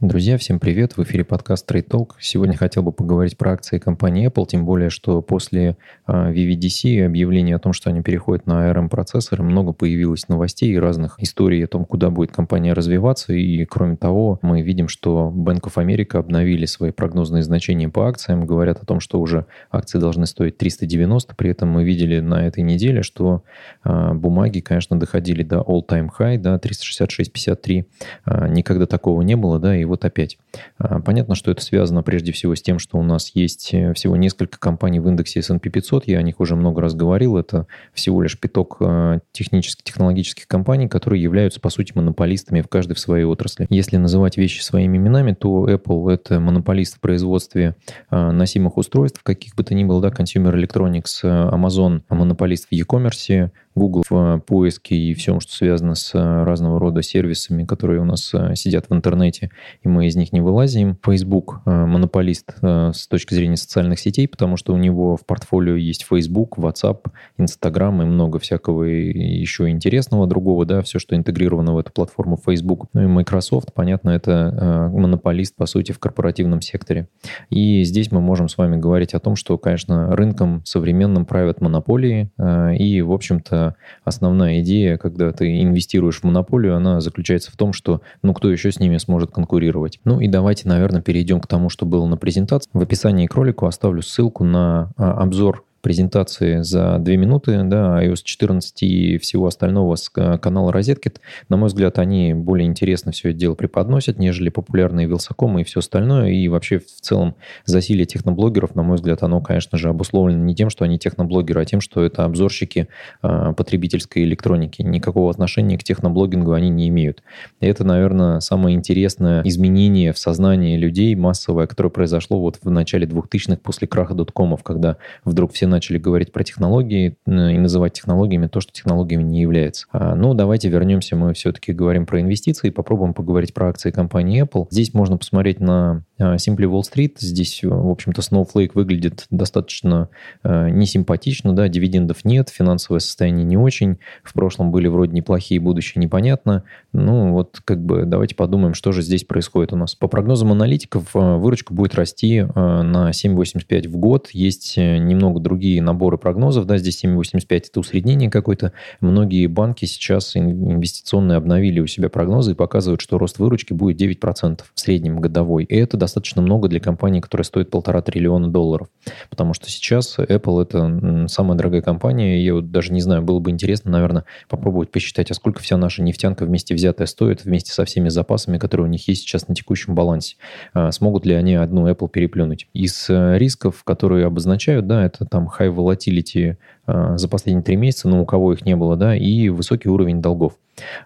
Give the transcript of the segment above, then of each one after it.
Друзья, всем привет! В эфире подкаст Trade Talk. Сегодня хотел бы поговорить про акции компании Apple, тем более, что после а, VVDC объявления о том, что они переходят на ARM-процессоры, много появилось новостей и разных историй о том, куда будет компания развиваться. И, кроме того, мы видим, что Bank of America обновили свои прогнозные значения по акциям, говорят о том, что уже акции должны стоить 390. При этом мы видели на этой неделе, что а, бумаги, конечно, доходили до all-time high, да, 366.53. А, никогда такого не было, да, и вот опять. А, понятно, что это связано прежде всего с тем, что у нас есть э, всего несколько компаний в индексе S&P 500, я о них уже много раз говорил, это всего лишь пяток э, технических, технологических компаний, которые являются, по сути, монополистами в каждой в своей отрасли. Если называть вещи своими именами, то Apple — это монополист в производстве э, носимых устройств, каких бы то ни было, да, Consumer Electronics, Amazon — монополист в e-commerce, Google в поиске и всем, что связано с разного рода сервисами, которые у нас сидят в интернете, и мы из них не вылазим. Facebook э, монополист э, с точки зрения социальных сетей, потому что у него в портфолио есть Facebook, WhatsApp, Instagram и много всякого еще интересного другого, да, все, что интегрировано в эту платформу Facebook. Ну и Microsoft, понятно, это э, монополист, по сути, в корпоративном секторе. И здесь мы можем с вами говорить о том, что, конечно, рынком современным правят монополии, и, в общем-то, основная идея, когда ты инвестируешь в монополию, она заключается в том, что, ну, кто еще с ними сможет конкурировать. Ну и давайте, наверное, перейдем к тому, что было на презентации. В описании к ролику оставлю ссылку на а, обзор презентации за 2 минуты, да, iOS 14 и всего остального с канала Розеткит. На мой взгляд, они более интересно все это дело преподносят, нежели популярные Вилсакомы и все остальное. И вообще в целом засилие техноблогеров, на мой взгляд, оно, конечно же, обусловлено не тем, что они техноблогеры, а тем, что это обзорщики э, потребительской электроники. Никакого отношения к техноблогингу они не имеют. И это, наверное, самое интересное изменение в сознании людей массовое, которое произошло вот в начале 2000-х после краха доткомов, когда вдруг все начали говорить про технологии и называть технологиями то, что технологиями не является. А, ну, давайте вернемся, мы все-таки говорим про инвестиции, попробуем поговорить про акции компании Apple. Здесь можно посмотреть на а, Simply Wall Street. Здесь, в общем-то, Snowflake выглядит достаточно э, несимпатично, да, дивидендов нет, финансовое состояние не очень. В прошлом были вроде неплохие, будущее непонятно. Ну, вот как бы давайте подумаем, что же здесь происходит у нас. По прогнозам аналитиков, выручка будет расти на 7,85 в год. Есть немного других другие наборы прогнозов, да, здесь 7,85 это усреднение какое-то. Многие банки сейчас инвестиционные обновили у себя прогнозы и показывают, что рост выручки будет 9% в среднем годовой. И это достаточно много для компании, которая стоит полтора триллиона долларов. Потому что сейчас Apple это самая дорогая компания. Я вот даже не знаю, было бы интересно, наверное, попробовать посчитать, а сколько вся наша нефтянка вместе взятая стоит, вместе со всеми запасами, которые у них есть сейчас на текущем балансе. А смогут ли они одну Apple переплюнуть? Из э, рисков, которые обозначают, да, это там high volatility а, за последние три месяца, но у кого их не было, да, и высокий уровень долгов.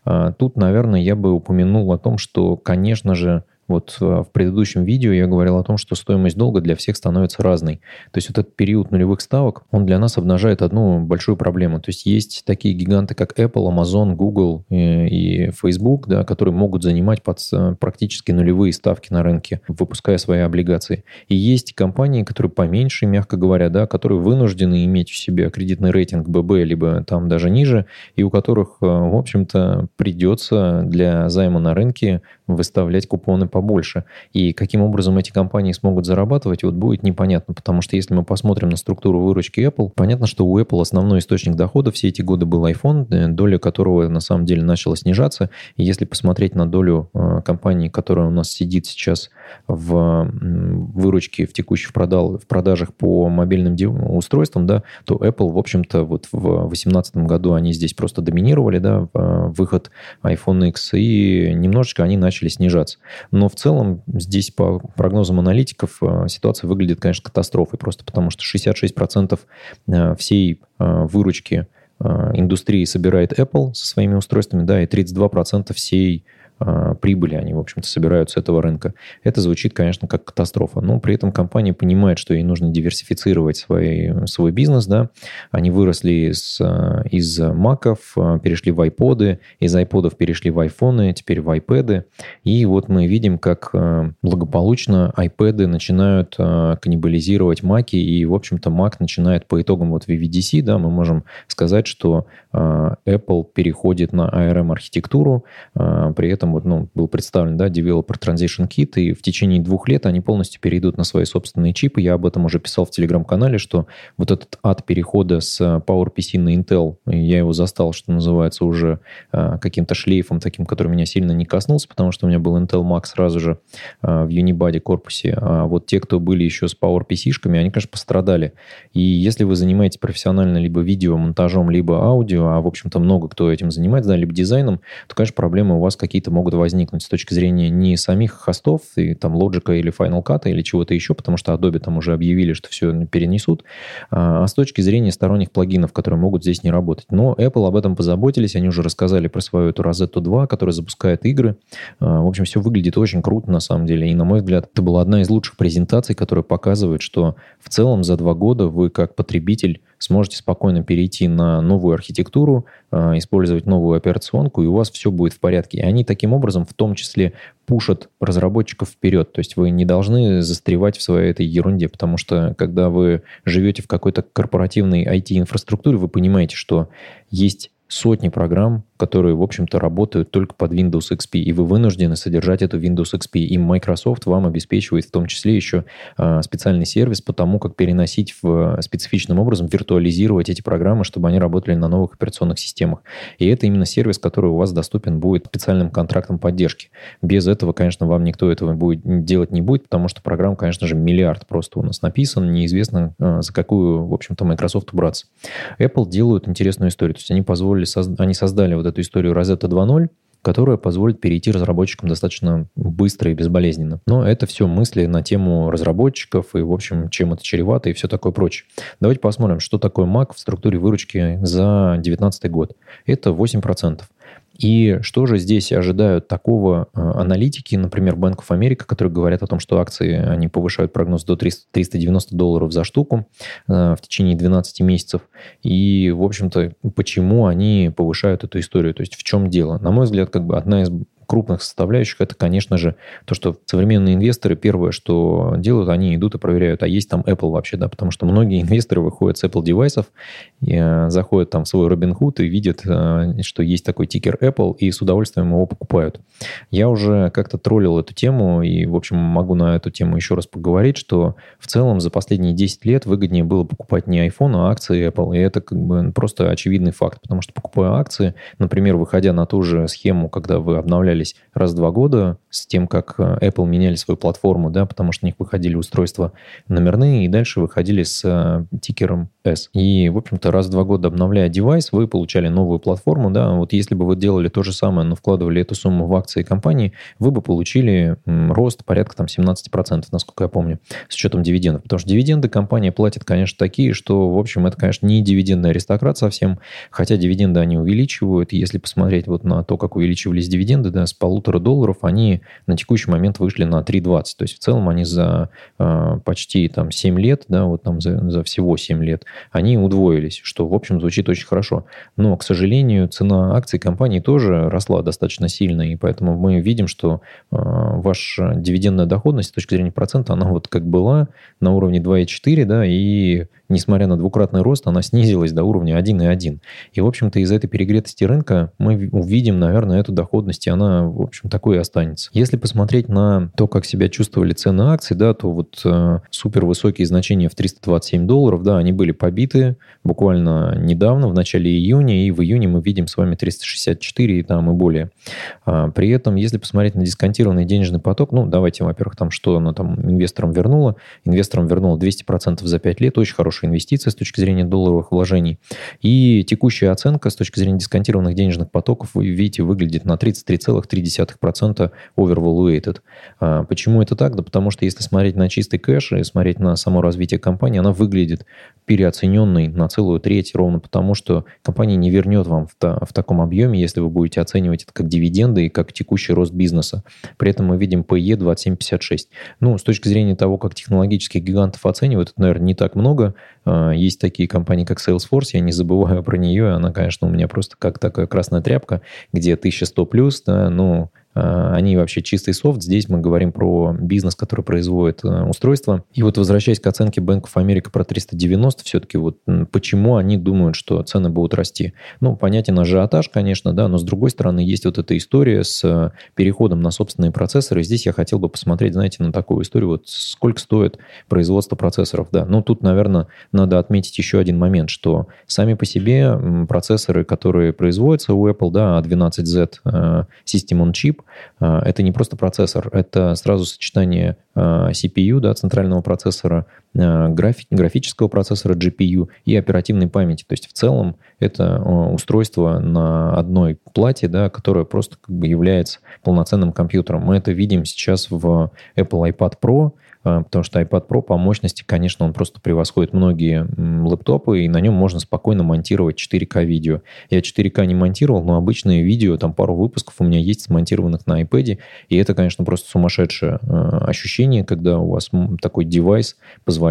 А, тут, наверное, я бы упомянул о том, что, конечно же, вот а, в предыдущем видео я говорил о том, что стоимость долга для всех становится разной. То есть вот этот период нулевых ставок, он для нас обнажает одну большую проблему. То есть есть такие гиганты, как Apple, Amazon, Google и, и Facebook, да, которые могут занимать под практически нулевые ставки на рынке, выпуская свои облигации. И есть компании, которые поменьше, мягко говоря, да, которые вынуждены иметь у себя кредитный рейтинг ББ, либо там даже ниже, и у которых, в общем-то, придется для займа на рынке выставлять купоны побольше. И каким образом эти компании смогут зарабатывать, вот будет непонятно, потому что если мы посмотрим на структуру выручки Apple, понятно, что у Apple основной источник дохода все эти годы был iPhone, э, доля которого на самом деле начала снижаться. И если посмотреть на долю э, компании, которая у нас сидит сейчас в выручке в текущих продал, в продажах по мобильным устройствам, да, то Apple, в общем-то, вот в 2018 году они здесь просто доминировали, да, э, выход iPhone X, и немножечко они начали снижаться. Но в целом здесь по прогнозам аналитиков э, ситуация выглядит, конечно, катастрофой, просто потому что 66% э, всей выручки индустрии собирает Apple со своими устройствами, да, и 32% всей а, прибыли они, в общем-то, собирают с этого рынка. Это звучит, конечно, как катастрофа. Но при этом компания понимает, что ей нужно диверсифицировать свой, свой бизнес. Да? Они выросли из, а, из маков, а, перешли в айподы, из айподов перешли в айфоны, теперь в айпэды. И вот мы видим, как благополучно айпэды начинают каннибализировать маки, и, в общем-то, Mac начинает по итогам вот VVDC, да, мы можем сказать, что Apple переходит на ARM-архитектуру, при этом вот, ну, был представлен, да, Developer Transition Kit, и в течение двух лет они полностью перейдут на свои собственные чипы. Я об этом уже писал в Телеграм-канале, что вот этот ад перехода с PowerPC на Intel, я его застал, что называется, уже э, каким-то шлейфом таким, который меня сильно не коснулся, потому что у меня был Intel Mac сразу же э, в Unibody корпусе. А вот те, кто были еще с PowerPC-шками, они, конечно, пострадали. И если вы занимаетесь профессионально либо видеомонтажом, либо аудио, а, в общем-то, много кто этим занимается, да, либо дизайном, то, конечно, проблемы у вас какие-то могут возникнуть с точки зрения не самих хостов, и там Logic или Final Cut или чего-то еще, потому что Adobe там уже объявили, что все перенесут, а, а с точки зрения сторонних плагинов, которые могут здесь не работать. Но Apple об этом позаботились, они уже рассказали про свою эту Rosetta 2, которая запускает игры. А, в общем, все выглядит очень круто на самом деле, и, на мой взгляд, это была одна из лучших презентаций, которая показывает, что в целом за два года вы как потребитель сможете спокойно перейти на новую архитектуру, а, использовать новую операционку, и у вас все будет в порядке. И они таким образом в том числе пушат разработчиков вперед. То есть вы не должны застревать в своей этой ерунде, потому что когда вы живете в какой-то корпоративной IT-инфраструктуре, вы понимаете, что есть сотни программ, которые, в общем-то, работают только под Windows XP, и вы вынуждены содержать эту Windows XP. И Microsoft вам обеспечивает в том числе еще а, специальный сервис по тому, как переносить в специфичным образом, виртуализировать эти программы, чтобы они работали на новых операционных системах. И это именно сервис, который у вас доступен будет специальным контрактом поддержки. Без этого, конечно, вам никто этого будет делать не будет, потому что программ, конечно же, миллиард просто у нас написан, неизвестно, а, за какую, в общем-то, Microsoft браться. Apple делают интересную историю. То есть они позволили позволили, они создали вот эту историю Rosetta 2.0, которая позволит перейти разработчикам достаточно быстро и безболезненно. Но это все мысли на тему разработчиков и, в общем, чем это чревато и все такое прочее. Давайте посмотрим, что такое Mac в структуре выручки за 2019 год. Это 8%. И что же здесь ожидают такого э, аналитики, например, of America, которые говорят о том, что акции, они повышают прогноз до 300, 390 долларов за штуку э, в течение 12 месяцев. И, в общем-то, почему они повышают эту историю? То есть в чем дело? На мой взгляд, как бы одна из крупных составляющих, это, конечно же, то, что современные инвесторы первое, что делают, они идут и проверяют, а есть там Apple вообще, да, потому что многие инвесторы выходят с Apple девайсов, и, э, заходят там в свой Robinhood и видят, э, что есть такой тикер Apple, и с удовольствием его покупают. Я уже как-то троллил эту тему, и, в общем, могу на эту тему еще раз поговорить, что в целом за последние 10 лет выгоднее было покупать не iPhone, а акции Apple, и это как бы просто очевидный факт, потому что покупая акции, например, выходя на ту же схему, когда вы обновляли менялись раз в два года с тем, как э, Apple меняли свою платформу, да, потому что у них выходили устройства номерные, и дальше выходили с э, тикером S. И, в общем-то, раз в два года обновляя девайс, вы получали новую платформу, да, вот если бы вы делали то же самое, но вкладывали эту сумму в акции компании, вы бы получили рост порядка там 17%, насколько я помню, с учетом дивидендов, потому что дивиденды компания платит, конечно, такие, что, в общем, это, конечно, не дивидендный аристократ совсем, хотя дивиденды они увеличивают, если посмотреть вот на то, как увеличивались дивиденды, да, с полутора долларов они на текущий момент вышли на 3,20. То есть в целом они за э, почти там 7 лет, да, вот там за, за всего 7 лет, они удвоились, что, в общем, звучит очень хорошо. Но, к сожалению, цена акций компании тоже росла достаточно сильно, и поэтому мы видим, что э, ваша дивидендная доходность с точки зрения процента, она вот как была на уровне 2,4, да, и несмотря на двукратный рост, она снизилась до уровня 1,1. И, в общем-то, из-за этой перегретости рынка мы увидим, наверное, эту доходность, и она, в общем, такой и останется. Если посмотреть на то, как себя чувствовали цены акций, да, то вот э, супер высокие значения в 327 долларов, да, они были побиты буквально недавно, в начале июня, и в июне мы видим с вами 364 и там и более. А, при этом, если посмотреть на дисконтированный денежный поток, ну, давайте, во-первых, там, что она там инвесторам вернула. Инвесторам вернула 200% за 5 лет, очень хорошая инвестиция с точки зрения долларовых вложений. И текущая оценка с точки зрения дисконтированных денежных потоков, вы видите, выглядит на 33,3% overvaluated. А, почему это так? Да потому что если смотреть на чистый кэш и смотреть на само развитие компании, она выглядит переоцененной на целую треть, ровно потому что компания не вернет вам в, та, в таком объеме, если вы будете оценивать это как дивиденды и как текущий рост бизнеса. При этом мы видим PE 27,56. Ну, с точки зрения того, как технологических гигантов оценивают, это, наверное, не так много. А, есть такие компании, как Salesforce, я не забываю про нее, она, конечно, у меня просто как такая красная тряпка, где 1100 плюс, да, ну, они вообще чистый софт. Здесь мы говорим про бизнес, который производит э, устройства. И вот возвращаясь к оценке Bank of America про 390, все-таки вот почему они думают, что цены будут расти? Ну, понятен ажиотаж, конечно, да, но с другой стороны есть вот эта история с э, переходом на собственные процессоры. Здесь я хотел бы посмотреть, знаете, на такую историю, вот сколько стоит производство процессоров, да. Ну, тут, наверное, надо отметить еще один момент, что сами по себе процессоры, которые производятся у Apple, да, A12Z э, System on Chip, э, это не просто процессор, это сразу сочетание э, CPU, да, центрального процессора, графи графического процессора GPU и оперативной памяти. То есть в целом это устройство на одной плате, да, которое просто как бы является полноценным компьютером. Мы это видим сейчас в Apple iPad Pro, а, потому что iPad Pro по мощности, конечно, он просто превосходит многие лэптопы, и на нем можно спокойно монтировать 4К видео. Я 4К не монтировал, но обычные видео, там пару выпусков у меня есть смонтированных на iPad, и это, конечно, просто сумасшедшее ощущение, когда у вас такой девайс позволяет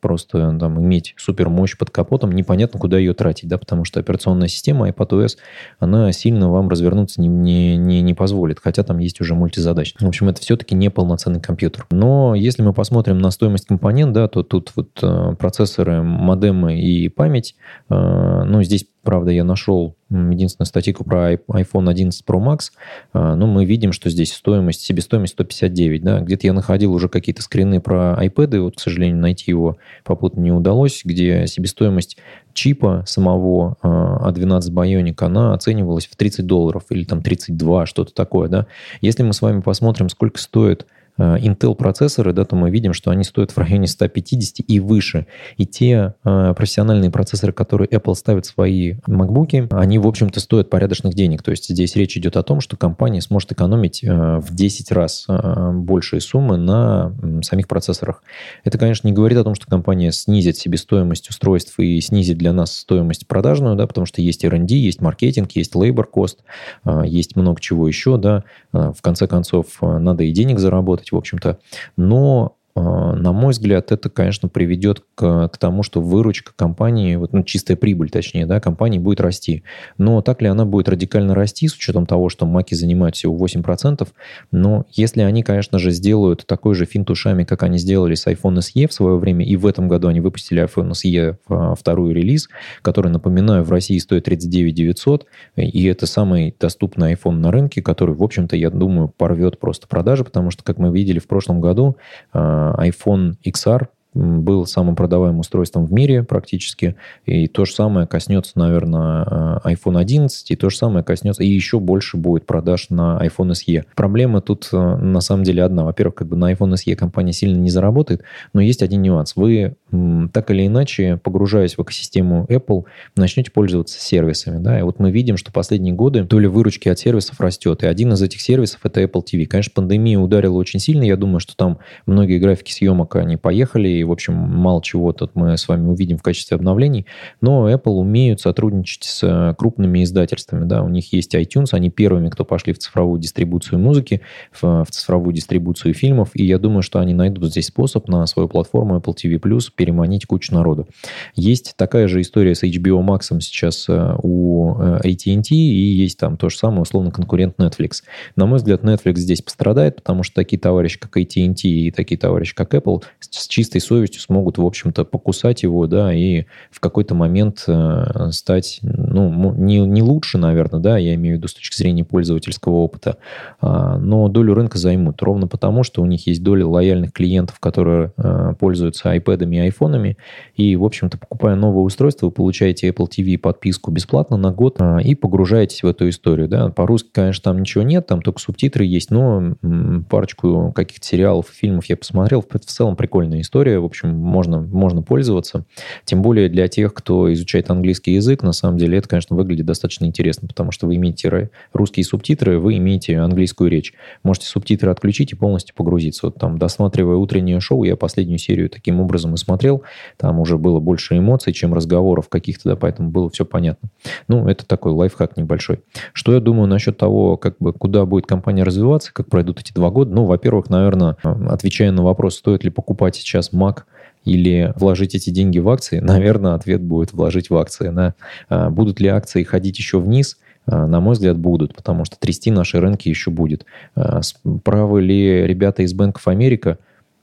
просто там, иметь супер мощь под капотом, непонятно, куда ее тратить, да, потому что операционная система iPadOS, она сильно вам развернуться не, не, не, не позволит, хотя там есть уже мультизадач. В общем, это все-таки не полноценный компьютер. Но если мы посмотрим на стоимость компонент, да, то тут вот э, процессоры, модемы и память. Э, ну, здесь, правда, я нашел единственную статейку про iPhone 11 Pro Max, э, но мы видим, что здесь стоимость, себестоимость 159, да, где-то я находил уже какие-то скрины про iPad, вот, к сожалению, найти его попутно не удалось, где себестоимость чипа самого A12 Bionic, она оценивалась в 30 долларов или там 32, что-то такое, да. Если мы с вами посмотрим, сколько стоит Intel процессоры, да, то мы видим, что они стоят в районе 150 и выше. И те э, профессиональные процессоры, которые Apple ставит в свои MacBook, они, в общем-то, стоят порядочных денег. То есть здесь речь идет о том, что компания сможет экономить э, в 10 раз э, большие суммы на э, самих процессорах. Это, конечно, не говорит о том, что компания снизит себестоимость устройств и снизит для нас стоимость продажную, да, потому что есть R&D, есть маркетинг, есть labor cost, э, есть много чего еще, да. Э, в конце концов, э, надо и денег заработать, в общем-то. Но на мой взгляд, это, конечно, приведет к, к тому, что выручка компании, вот, ну, чистая прибыль, точнее, да, компании будет расти. Но так ли она будет радикально расти, с учетом того, что маки занимают всего 8%? Но если они, конечно же, сделают такой же финт ушами, как они сделали с iPhone SE в свое время, и в этом году они выпустили iPhone SE а, второй релиз, который, напоминаю, в России стоит 39 900, и это самый доступный iPhone на рынке, который, в общем-то, я думаю, порвет просто продажи, потому что, как мы видели в прошлом году, а, iPhone XR был самым продаваемым устройством в мире практически. И то же самое коснется, наверное, э, iPhone 11, и то же самое коснется, и еще больше будет продаж на iPhone SE. Проблема тут э, на самом деле одна. Во-первых, как бы на iPhone SE компания сильно не заработает, но есть один нюанс. Вы так или иначе, погружаясь в экосистему Apple, начнете пользоваться сервисами. Да? И вот мы видим, что последние годы доля выручки от сервисов растет. И один из этих сервисов это Apple TV. Конечно, пандемия ударила очень сильно. Я думаю, что там многие графики съемок, они поехали, и в общем, мало чего тут мы с вами увидим в качестве обновлений, но Apple умеют сотрудничать с э, крупными издательствами, да, у них есть iTunes, они первыми, кто пошли в цифровую дистрибуцию музыки, в, в цифровую дистрибуцию фильмов, и я думаю, что они найдут здесь способ на свою платформу Apple TV переманить кучу народу. Есть такая же история с HBO Max сейчас э, у э, AT&T, и есть там то же самое, условно, конкурент Netflix. На мой взгляд, Netflix здесь пострадает, потому что такие товарищи, как AT&T и такие товарищи, как Apple, с чистой совестью смогут, в общем-то, покусать его, да, и в какой-то момент э, стать, ну, не, не лучше, наверное, да, я имею в виду с точки зрения пользовательского опыта, а, но долю рынка займут, ровно потому, что у них есть доля лояльных клиентов, которые э, пользуются iPad и айфонами, и, в общем-то, покупая новое устройство, вы получаете Apple TV подписку бесплатно на год а, и погружаетесь в эту историю, да, по-русски, конечно, там ничего нет, там только субтитры есть, но парочку каких-то сериалов, фильмов я посмотрел, в целом прикольная история, в общем, можно, можно пользоваться. Тем более для тех, кто изучает английский язык, на самом деле это, конечно, выглядит достаточно интересно, потому что вы имеете русские субтитры, вы имеете английскую речь. Можете субтитры отключить и полностью погрузиться. Вот там, досматривая утреннее шоу, я последнюю серию таким образом и смотрел. Там уже было больше эмоций, чем разговоров каких-то, да, поэтому было все понятно. Ну, это такой лайфхак небольшой. Что я думаю насчет того, как бы, куда будет компания развиваться, как пройдут эти два года? Ну, во-первых, наверное, отвечая на вопрос, стоит ли покупать сейчас Mac или вложить эти деньги в акции, наверное, ответ будет вложить в акции. Да? Будут ли акции ходить еще вниз? На мой взгляд, будут, потому что трясти наши рынки еще будет. Правы ли ребята из Банков Америка?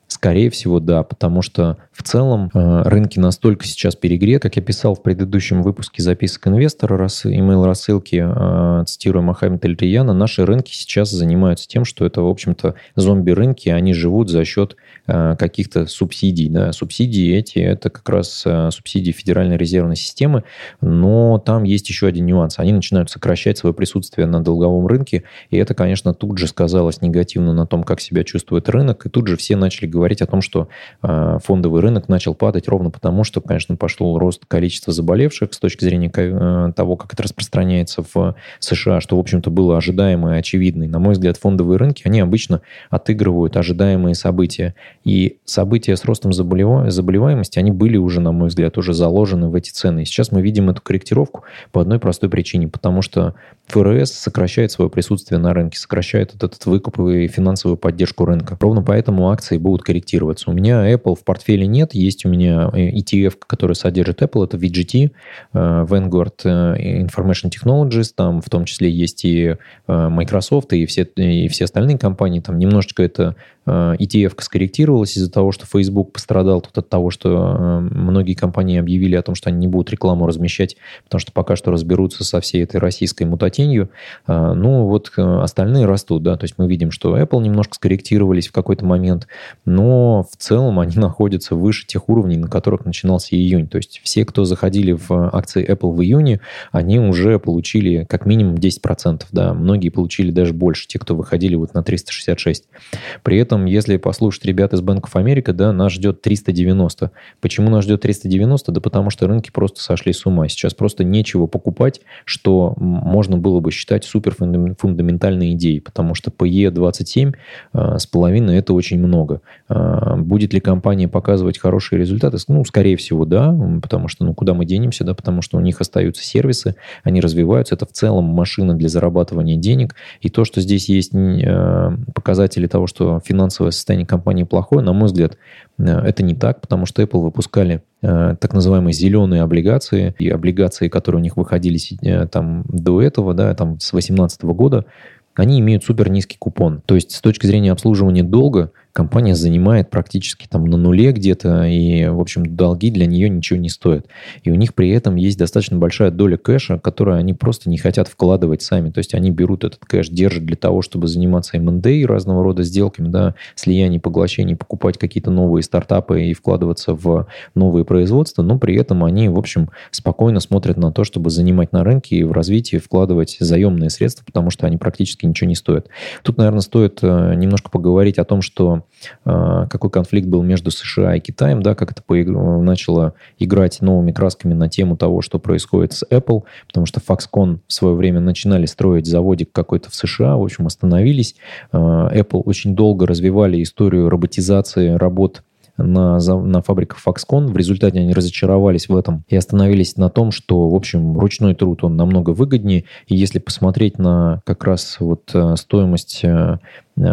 Скорее всего, да, потому что в целом э, рынки настолько сейчас перегреты, как я писал в предыдущем выпуске записок инвестора, рас, email рассылки, э, цитируя Мохаммеда Альрияна, наши рынки сейчас занимаются тем, что это, в общем-то, зомби-рынки, они живут за счет э, каких-то субсидий. Да. Субсидии эти, это как раз э, субсидии Федеральной резервной системы, но там есть еще один нюанс. Они начинают сокращать свое присутствие на долговом рынке, и это, конечно, тут же сказалось негативно на том, как себя чувствует рынок, и тут же все начали говорить о том, что э, фондовый рынок начал падать ровно потому, что, конечно, пошел рост количества заболевших с точки зрения э, того, как это распространяется в США, что, в общем-то, было ожидаемо и очевидно. И, на мой взгляд, фондовые рынки, они обычно отыгрывают ожидаемые события. И события с ростом заболеваемости, они были уже, на мой взгляд, уже заложены в эти цены. И сейчас мы видим эту корректировку по одной простой причине, потому что ФРС сокращает свое присутствие на рынке, сокращает этот выкуп и финансовую поддержку рынка. Ровно поэтому акции будут корректироваться. У меня Apple в портфеле нет, есть у меня э, ETF, который содержит Apple, это VGT, э, Vanguard э, Information Technologies, там в том числе есть и Microsoft, и все, и все остальные компании, там немножечко это ETF скорректировалась из-за того, что Facebook пострадал тут от того, что многие компании объявили о том, что они не будут рекламу размещать, потому что пока что разберутся со всей этой российской мутатенью. Ну, вот остальные растут, да, то есть мы видим, что Apple немножко скорректировались в какой-то момент, но в целом они находятся выше тех уровней, на которых начинался июнь. То есть все, кто заходили в акции Apple в июне, они уже получили как минимум 10%, да, многие получили даже больше, те, кто выходили вот на 366. При этом, если послушать ребят из Bank of America, да, нас ждет 390. Почему нас ждет 390? Да потому что рынки просто сошли с ума. Сейчас просто нечего покупать, что можно было бы считать супер фундаментальной идеей, потому что PE 27 а, с половиной это очень много. А, будет ли компания показывать хорошие результаты? Ну, скорее всего, да, потому что, ну, куда мы денемся, да, потому что у них остаются сервисы, они развиваются, это в целом машина для зарабатывания денег, и то, что здесь есть а, показатели того, что финансовое состояние компании плохое, на мой взгляд, это не так, потому что Apple выпускали так называемые зеленые облигации, и облигации, которые у них выходили там до этого, да, там с 2018 года, они имеют супер низкий купон. То есть с точки зрения обслуживания долга компания занимает практически там на нуле где-то, и, в общем, долги для нее ничего не стоят. И у них при этом есть достаточно большая доля кэша, которую они просто не хотят вкладывать сами. То есть они берут этот кэш, держат для того, чтобы заниматься M&A разного рода сделками, да, слияние, поглощение, покупать какие-то новые стартапы и вкладываться в новые производства, но при этом они, в общем, спокойно смотрят на то, чтобы занимать на рынке и в развитии вкладывать заемные средства, потому что они практически ничего не стоят. Тут, наверное, стоит э, немножко поговорить о том, что а, какой конфликт был между США и Китаем, да, как это начало играть новыми красками на тему того, что происходит с Apple, потому что Foxconn в свое время начинали строить заводик какой-то в США, в общем, остановились. А, Apple очень долго развивали историю роботизации работ на, на фабриках Foxconn. В результате они разочаровались в этом и остановились на том, что, в общем, ручной труд, он намного выгоднее. И если посмотреть на как раз вот э, стоимость Э,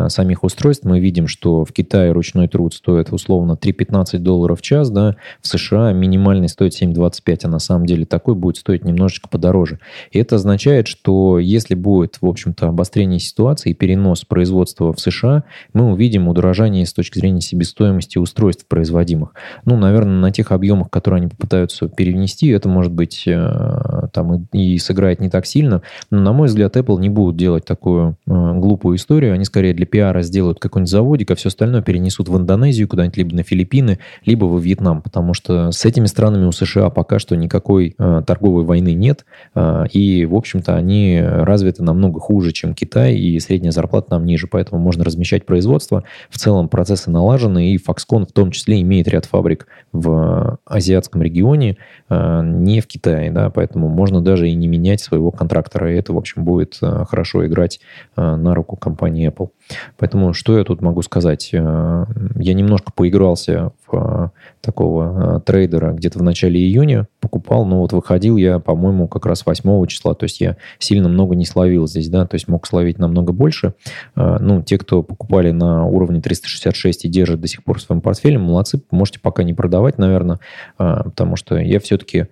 самих устройств, мы видим, что в Китае ручной труд стоит условно 3,15 долларов в час, да, в США минимальный стоит 7,25, а на самом деле такой будет стоить немножечко подороже. И это означает, что если будет, в общем-то, обострение ситуации и перенос производства в США, мы увидим удорожание с точки зрения себестоимости устройств производимых. Ну, наверное, на тех объемах, которые они попытаются перенести, это может быть э, там и, и сыграет не так сильно. Но, на мой взгляд, Apple не будут делать такую э, глупую историю. Они скорее для пиара сделают какой-нибудь заводик, а все остальное перенесут в Индонезию куда-нибудь, либо на Филиппины, либо во Вьетнам, потому что с этими странами у США пока что никакой э, торговой войны нет, э, и, в общем-то, они развиты намного хуже, чем Китай, и средняя зарплата там ниже, поэтому можно размещать производство. В целом процессы налажены, и Foxconn в том числе имеет ряд фабрик в азиатском регионе, э, не в Китае, да, поэтому можно даже и не менять своего контрактора, и это, в общем, будет э, хорошо играть э, на руку компании Apple. Поэтому что я тут могу сказать? Э, я немножко поигрался в э, такого э, трейдера где-то в начале июня, покупал, но вот выходил я, по-моему, как раз 8 числа, то есть я сильно много не словил здесь, да, то есть мог словить намного больше. Ну, те, кто покупали на уровне 366 и держат до сих пор в своем портфеле, молодцы, можете пока не продавать, наверное, потому что я все-таки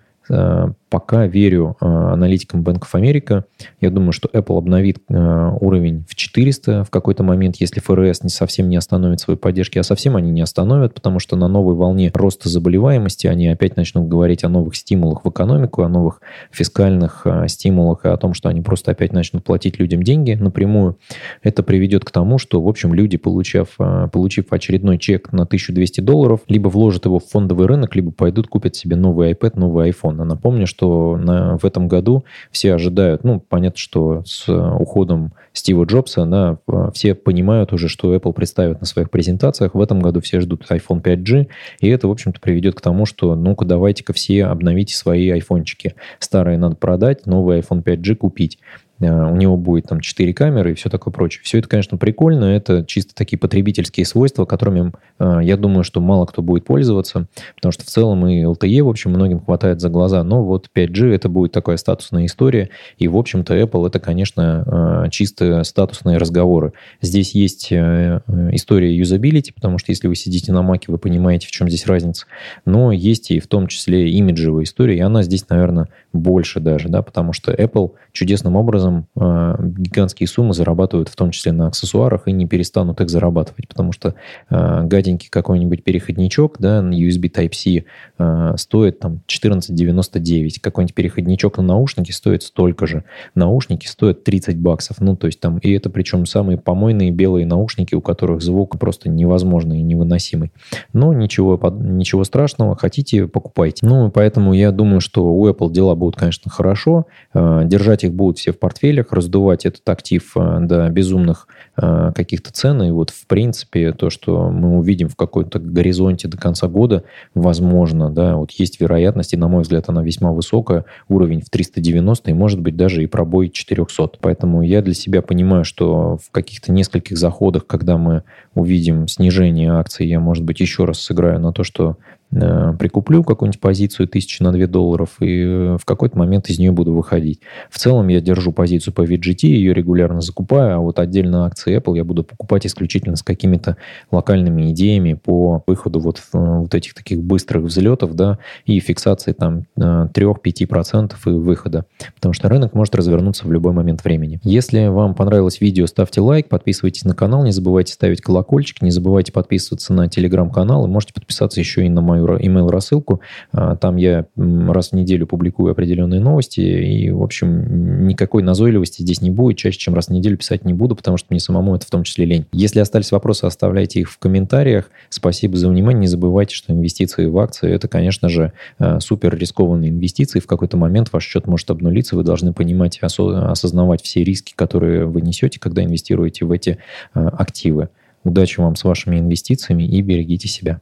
пока верю аналитикам Bank of America. Я думаю, что Apple обновит уровень в 400 в какой-то момент, если ФРС не совсем не остановит свои поддержки, а совсем они не остановят, потому что на новой волне роста заболеваемости они опять начнут говорить о новых стимулах в экономику, о новых фискальных стимулах и о том, что они просто опять начнут платить людям деньги напрямую. Это приведет к тому, что, в общем, люди, получив, получив очередной чек на 1200 долларов, либо вложат его в фондовый рынок, либо пойдут купят себе новый iPad, новый iPhone. А напомню, что на, в этом году все ожидают, ну, понятно, что с уходом Стива Джобса, да, все понимают уже, что Apple представит на своих презентациях. В этом году все ждут iPhone 5G, и это, в общем-то, приведет к тому, что, ну-ка, давайте-ка все обновите свои айфончики. Старые надо продать, новый iPhone 5G купить. Э, у него будет там 4 камеры и все такое прочее. Все это, конечно, прикольно, это чисто такие потребительские свойства, которыми, э, я думаю, что мало кто будет пользоваться, потому что в целом и LTE, в общем, многим хватает за глаза, но вот 5G это будет такая статусная история, и, в общем-то, Apple это, конечно, э, чисто статусные разговоры. Здесь есть история юзабилити, потому что если вы сидите на Маке, вы понимаете, в чем здесь разница, но есть и в том числе имиджевая история, и она здесь, наверное, больше даже, да, потому что Apple чудесным образом э, гигантские суммы зарабатывают, в том числе на аксессуарах, и не перестанут их зарабатывать, потому что э, гаденький какой-нибудь переходничок, да, на USB Type-C э, стоит там 14,99, какой-нибудь переходничок на наушники стоит столько же, наушники стоят 30 баксов, ну, то есть там, и это причем самые помойные белые наушники, у которых звук просто невозможный и невыносимый. Но ничего, ничего страшного, хотите, покупайте. Ну, поэтому я думаю, что у Apple дела будут, конечно, хорошо. Э, держать их будут все в портфелях, раздувать этот актив э, до безумных э, каких-то цен. И вот, в принципе, то, что мы увидим в какой-то горизонте до конца года, возможно, да, вот есть вероятность, и, на мой взгляд, она весьма высокая, уровень в 390, и, может быть, даже и пробой 400. Поэтому я для себя понимаю, что в каких-то нескольких заходах, когда мы увидим снижение акций, я, может быть, еще раз сыграю на то, что прикуплю какую-нибудь позицию тысячи на 2 долларов и э, в какой-то момент из нее буду выходить. В целом я держу позицию по VGT, ее регулярно закупаю, а вот отдельно акции Apple я буду покупать исключительно с какими-то локальными идеями по выходу вот, э, вот этих таких быстрых взлетов, да, и фиксации там 3-5% и выхода. Потому что рынок может развернуться в любой момент времени. Если вам понравилось видео, ставьте лайк, подписывайтесь на канал, не забывайте ставить колокольчик, не забывайте подписываться на телеграм-канал и можете подписаться еще и на мою мою email рассылку. А, там я раз в неделю публикую определенные новости, и, в общем, никакой назойливости здесь не будет. Чаще, чем раз в неделю писать не буду, потому что мне самому это в том числе лень. Если остались вопросы, оставляйте их в комментариях. Спасибо за внимание. Не забывайте, что инвестиции в акции – это, конечно же, а, супер рискованные инвестиции. В какой-то момент ваш счет может обнулиться. Вы должны понимать и осознавать все риски, которые вы несете, когда инвестируете в эти а, активы. Удачи вам с вашими инвестициями и берегите себя.